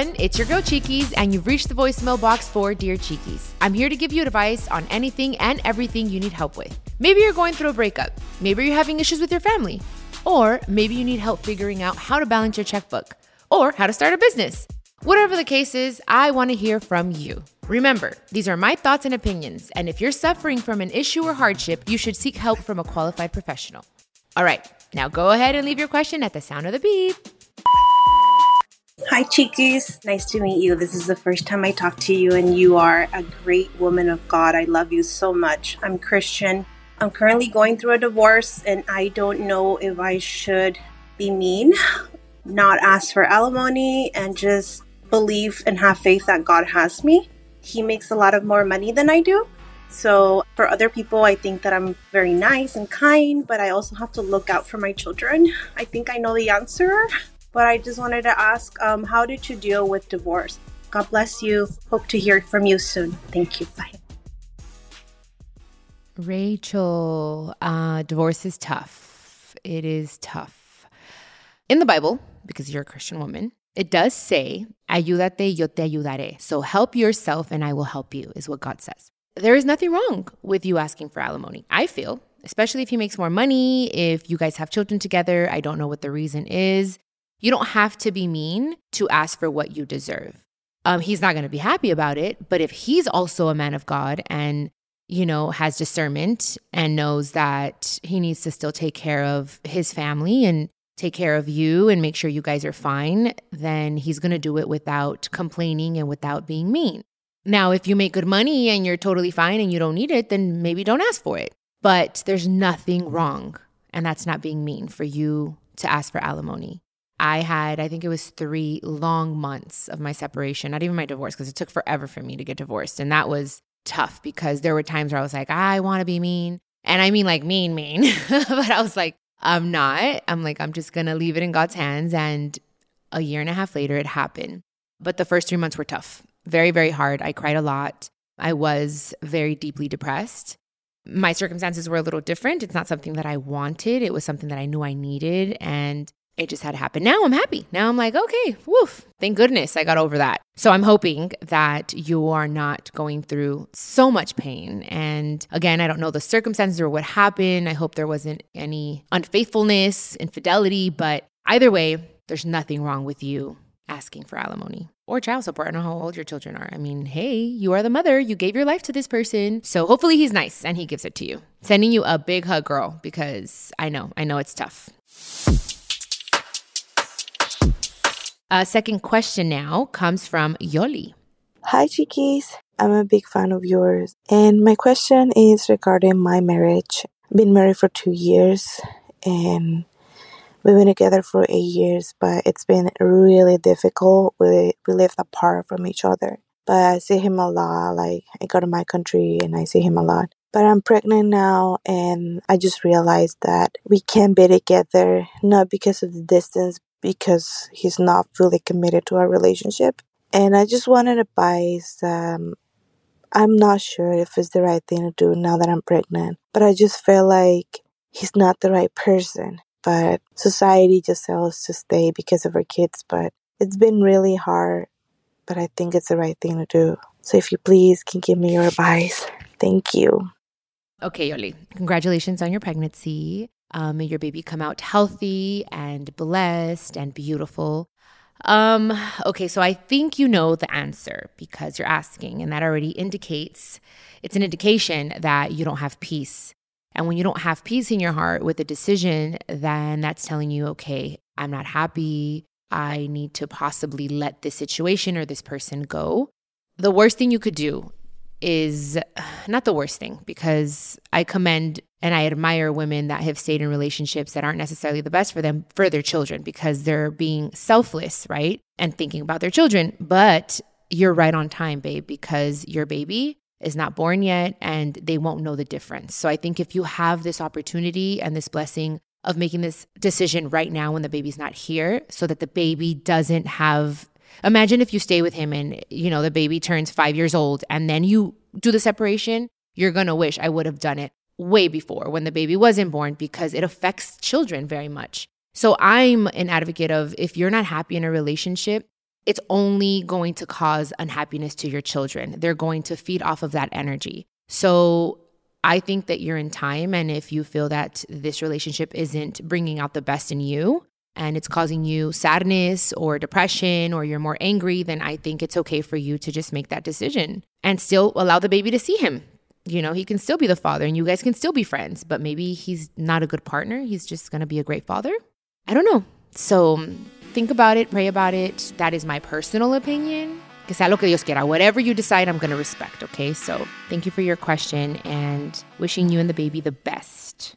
everyone. It's your girl Chiquis, and you've reached the voicemail box for Dear Chiquis. I'm here to give you advice on anything and everything you need help with. Maybe you're going through a breakup, maybe you're having issues with your family, or maybe you need help figuring out how to balance your checkbook, or how to start a business. Whatever the case is, I want to hear from you. Remember, these are my thoughts and opinions, and if you're suffering from an issue or hardship, you should seek help from a qualified professional. All right, now go ahead and leave your question at the sound of the beep. Hi, Chiquis. Nice to meet you. This is the first time I talk to you, and you are a great woman of God. I love you so much. I'm Christian. I'm currently going through a divorce, and I don't know if I should be mean, not ask for alimony, and just believe and have faith that God has me. He makes a lot of more money than I do. So, for other people, I think that I'm very nice and kind, but I also have to look out for my children. I think I know the answer, but I just wanted to ask um, how did you deal with divorce? God bless you. Hope to hear from you soon. Thank you. Bye. Rachel, uh, divorce is tough. It is tough. In the Bible, because you're a Christian woman, it does say, ayúdate, yo te ayudaré. So help yourself and I will help you, is what God says. There is nothing wrong with you asking for alimony. I feel, especially if he makes more money, if you guys have children together. I don't know what the reason is. You don't have to be mean to ask for what you deserve. Um, he's not going to be happy about it, but if he's also a man of God and you know, has discernment and knows that he needs to still take care of his family and take care of you and make sure you guys are fine, then he's going to do it without complaining and without being mean. Now, if you make good money and you're totally fine and you don't need it, then maybe don't ask for it. But there's nothing wrong, and that's not being mean for you to ask for alimony. I had, I think it was three long months of my separation, not even my divorce, because it took forever for me to get divorced. And that was tough because there were times where I was like, I want to be mean. And I mean like mean, mean. but I was like, I'm not. I'm like, I'm just going to leave it in God's hands. And a year and a half later, it happened. But the first three months were tough, very, very hard. I cried a lot. I was very deeply depressed. My circumstances were a little different. It's not something that I wanted, it was something that I knew I needed. And it just had to happen. Now I'm happy. Now I'm like, okay, woof. Thank goodness I got over that. So I'm hoping that you are not going through so much pain. And again, I don't know the circumstances or what happened. I hope there wasn't any unfaithfulness, infidelity, but either way, there's nothing wrong with you asking for alimony or child support. I don't know how old your children are. I mean, hey, you are the mother. You gave your life to this person. So hopefully he's nice and he gives it to you. Sending you a big hug, girl, because I know, I know it's tough. Uh, second question now comes from Yoli. Hi, Chiquis. I'm a big fan of yours. And my question is regarding my marriage. I've been married for two years and we've been together for eight years, but it's been really difficult. We, we live apart from each other. But I see him a lot. Like, I go to my country and I see him a lot. But I'm pregnant now, and I just realized that we can't be together, not because of the distance, because he's not fully committed to our relationship. And I just wanted advice. Um, I'm not sure if it's the right thing to do now that I'm pregnant, but I just feel like he's not the right person. But society just tells us to stay because of our kids. But it's been really hard, but I think it's the right thing to do. So if you please can give me your advice. Thank you. Okay, Yoli, congratulations on your pregnancy. Um, may your baby come out healthy and blessed and beautiful. Um, okay, so I think you know the answer because you're asking, and that already indicates it's an indication that you don't have peace. And when you don't have peace in your heart with a decision, then that's telling you, okay, I'm not happy. I need to possibly let this situation or this person go. The worst thing you could do is not the worst thing because I commend and I admire women that have stayed in relationships that aren't necessarily the best for them for their children because they're being selfless, right? And thinking about their children. But you're right on time, babe, because your baby is not born yet and they won't know the difference. So I think if you have this opportunity and this blessing of making this decision right now when the baby's not here so that the baby doesn't have imagine if you stay with him and you know the baby turns 5 years old and then you do the separation, you're going to wish I would have done it way before when the baby wasn't born because it affects children very much. So I'm an advocate of if you're not happy in a relationship, it's only going to cause unhappiness to your children. They're going to feed off of that energy. So I think that you're in time. And if you feel that this relationship isn't bringing out the best in you and it's causing you sadness or depression or you're more angry, then I think it's okay for you to just make that decision and still allow the baby to see him. You know, he can still be the father and you guys can still be friends, but maybe he's not a good partner. He's just going to be a great father. I don't know. So think about it, pray about it. That is my personal opinion. Que sea lo que Dios quiera. Whatever you decide, I'm going to respect, okay? So thank you for your question and wishing you and the baby the best.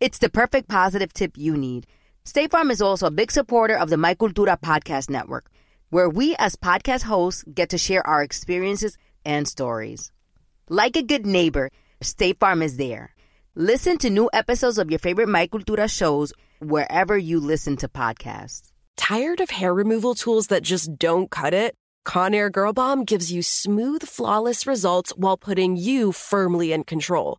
It's the perfect positive tip you need. State Farm is also a big supporter of the My Cultura podcast network, where we as podcast hosts get to share our experiences and stories. Like a good neighbor, State Farm is there. Listen to new episodes of your favorite My Cultura shows wherever you listen to podcasts. Tired of hair removal tools that just don't cut it? Conair Girl Bomb gives you smooth, flawless results while putting you firmly in control.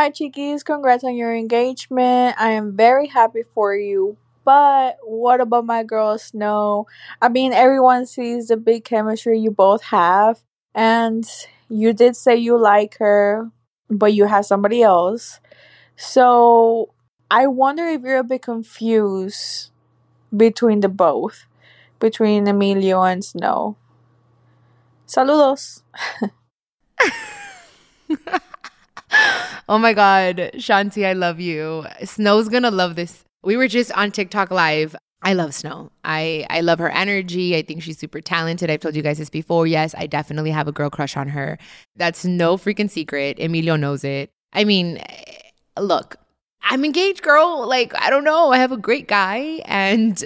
Hi, Chiquis. Congrats on your engagement. I am very happy for you. But what about my girl Snow? I mean, everyone sees the big chemistry you both have. And you did say you like her, but you have somebody else. So I wonder if you're a bit confused between the both, between Emilio and Snow. Saludos. oh my God, Shanti, I love you. Snow's gonna love this. We were just on TikTok live. I love Snow. I I love her energy. I think she's super talented. I've told you guys this before. Yes, I definitely have a girl crush on her. That's no freaking secret. Emilio knows it. I mean, eh, look, I'm engaged, girl. Like, I don't know. I have a great guy and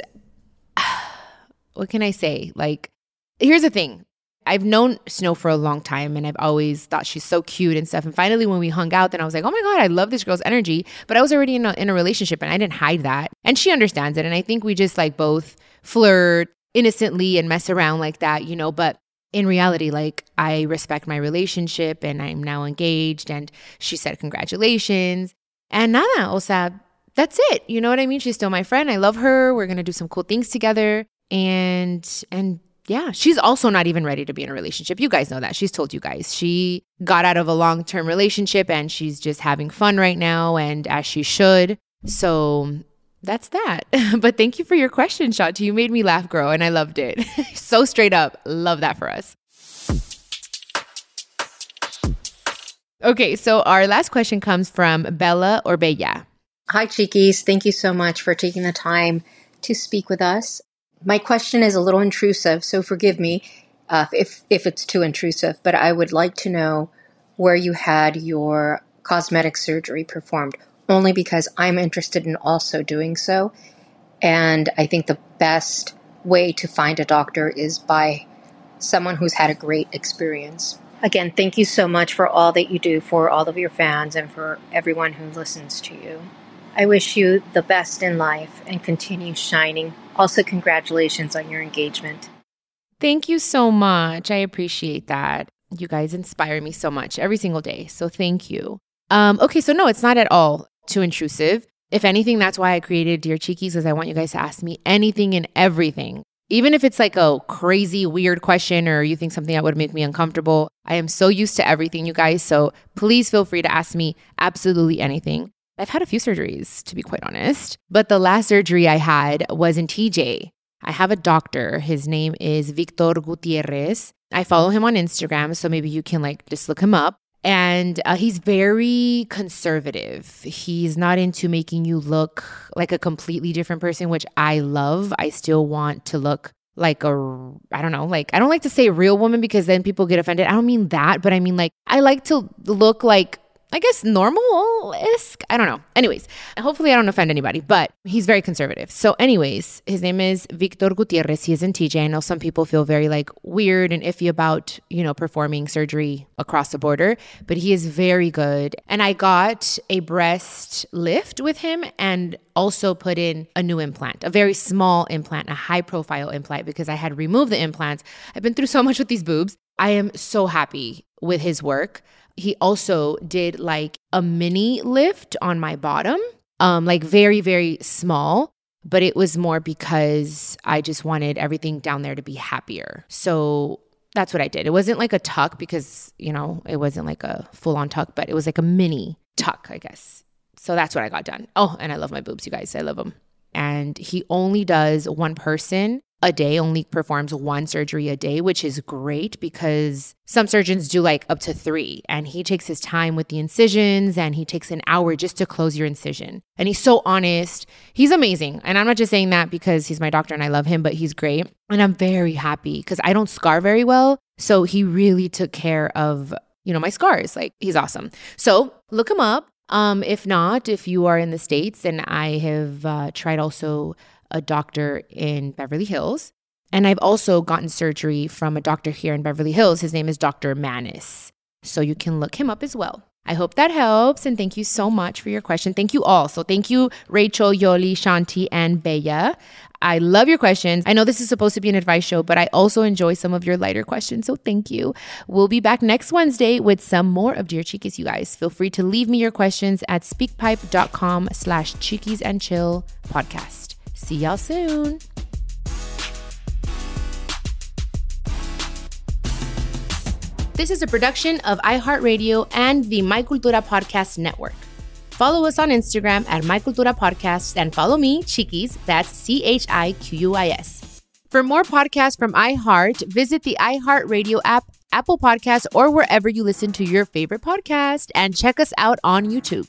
what can I say? Like, here's the thing. I've known Snow for a long time and I've always thought she's so cute and stuff. And finally, when we hung out, then I was like, oh my God, I love this girl's energy. But I was already in a, in a relationship and I didn't hide that. And she understands it. And I think we just like both flirt innocently and mess around like that, you know. But in reality, like I respect my relationship and I'm now engaged. And she said, congratulations. And nada, o sea, that's it. You know what I mean? She's still my friend. I love her. We're going to do some cool things together. And, and, yeah, she's also not even ready to be in a relationship. You guys know that. She's told you guys. She got out of a long term relationship and she's just having fun right now, and as she should. So that's that. but thank you for your question, Shanti. You made me laugh, girl, and I loved it. so straight up. Love that for us. Okay, so our last question comes from Bella or. Hi, Chiquis. Thank you so much for taking the time to speak with us. My question is a little intrusive, so forgive me uh, if if it's too intrusive. But I would like to know where you had your cosmetic surgery performed, only because I'm interested in also doing so, and I think the best way to find a doctor is by someone who's had a great experience. Again, thank you so much for all that you do for all of your fans and for everyone who listens to you. I wish you the best in life and continue shining. Also, congratulations on your engagement. Thank you so much. I appreciate that. You guys inspire me so much every single day. So, thank you. Um, okay, so no, it's not at all too intrusive. If anything, that's why I created Dear Chiquis, because I want you guys to ask me anything and everything. Even if it's like a crazy, weird question or you think something that would make me uncomfortable, I am so used to everything, you guys. So please feel free to ask me absolutely anything. I've had a few surgeries, to be quite honest, but the last surgery I had was in TJ. I have a doctor. His name is Victor Gutierrez. I follow him on Instagram, so maybe you can like just look him up. And uh, he's very conservative. He's not into making you look like a completely different person, which I love. I still want to look like a, I don't know, like, I don't like to say real woman because then people get offended. I don't mean that, but I mean like, I like to look like I guess normal isk. I don't know. Anyways, hopefully I don't offend anybody, but he's very conservative. So, anyways, his name is Victor Gutierrez. He is in TJ. I know some people feel very like weird and iffy about, you know, performing surgery across the border, but he is very good. And I got a breast lift with him and also put in a new implant, a very small implant, a high profile implant, because I had removed the implants. I've been through so much with these boobs. I am so happy with his work he also did like a mini lift on my bottom, um, like very, very small. But it was more because I just wanted everything down there to be happier. So that's what I did. It wasn't like a tuck because, you know, it wasn't like a full on tuck, but it was like a mini tuck, I guess. So that's what I got done. Oh, and I love my boobs, you guys. I love them. And he only does one person a day, only performs one surgery a day, which is great because some surgeons do like up to three. And he takes his time with the incisions and he takes an hour just to close your incision. And he's so honest. He's amazing. And I'm not just saying that because he's my doctor and I love him, but he's great. And I'm very happy because I don't scar very well. So he really took care of, you know, my scars. Like he's awesome. So look him up. Um, if not, if you are in the States, and I have uh, tried also a doctor in Beverly Hills. And I've also gotten surgery from a doctor here in Beverly Hills. His name is Dr. Manis. So you can look him up as well. I hope that helps. And thank you so much for your question. Thank you all. So thank you, Rachel, Yoli, Shanti, and Bella. I love your questions. I know this is supposed to be an advice show, but I also enjoy some of your lighter questions. So thank you. We'll be back next Wednesday with some more of Dear Chiquis, you guys. Feel free to leave me your questions at speakpipe.com slash chiquis and chill podcast. See y'all soon. This is a production of iHeartRadio and the My Cultura Podcast Network. Follow us on Instagram at My Cultura Podcast and follow me, Chiquis, that's C H I Q U I S. For more podcasts from iHeart, visit the iHeartRadio app, Apple Podcasts, or wherever you listen to your favorite podcast, and check us out on YouTube.